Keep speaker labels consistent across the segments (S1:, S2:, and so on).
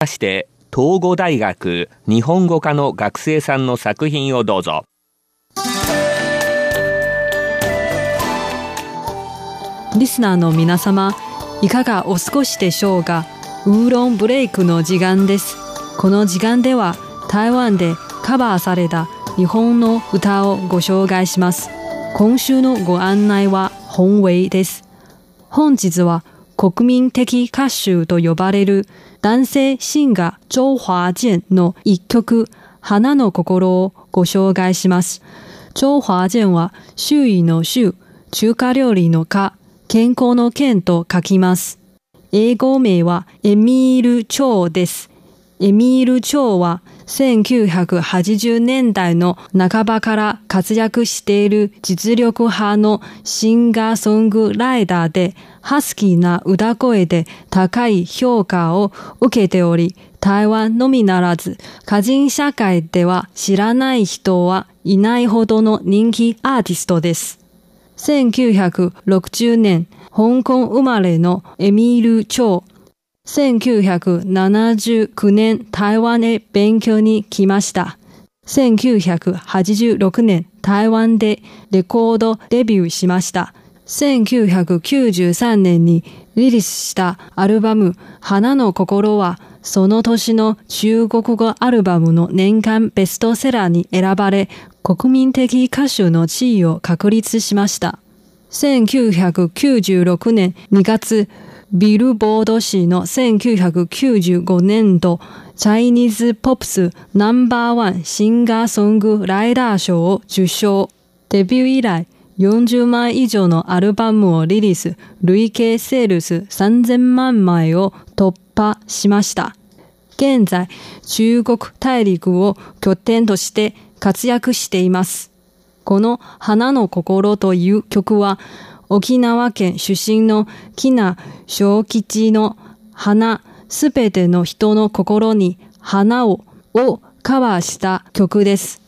S1: まして東語大学日本語科の学生さんの作品をどうぞ。
S2: リスナーの皆様いかがお過ごしでしょうかウーロンブレイクの時間です。この時間では台湾でカバーされた日本の歌をご紹介します。今週のご案内は本ウェイです。本日は国民的歌手と呼ばれる男性シンガー周華健の一曲花の心をご紹介します周華健は周囲の周中華料理の家健康の健と書きます英語名はエミール・チョウです。エミール・チョウは1980年代の半ばから活躍している実力派のシンガーソングライダーで、ハスキーな歌声で高い評価を受けており、台湾のみならず、歌人社会では知らない人はいないほどの人気アーティストです。1960年、香港生まれのエミール・チョウ。1979年台湾へ勉強に来ました。1986年台湾でレコードデビューしました。1993年にリリースしたアルバム花の心はその年の中国語アルバムの年間ベストセラーに選ばれ国民的歌手の地位を確立しました。1996年2月、ビルボード誌の1995年度チャイニーズポップスナンバーワンシンガーソングライター賞を受賞。デビュー以来40万以上のアルバムをリリース、累計セールス3000万枚を突破しました。現在、中国大陸を拠点として活躍しています。この花の心という曲は沖縄県出身の木名小吉の花すべての人の心に花ををカバーした曲です。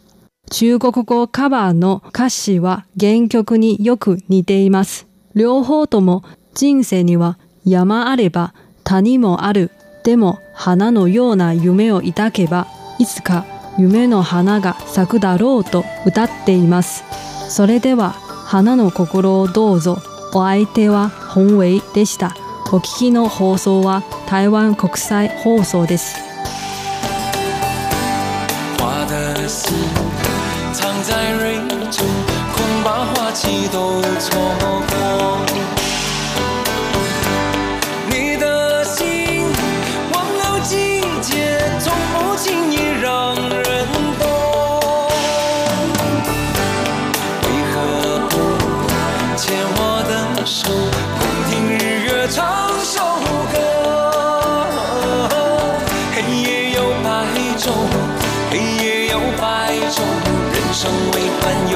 S2: 中国語カバーの歌詞は原曲によく似ています。両方とも人生には山あれば谷もある。でも花のような夢を抱けばいつか夢の花が咲くだろうと歌っています。それでは花の心をどうぞ。お相手は本ウェイでした。お聞きの放送は台湾国際放送です。藏在蕊中，恐把花期都错过。黑夜有白昼，人生为欢。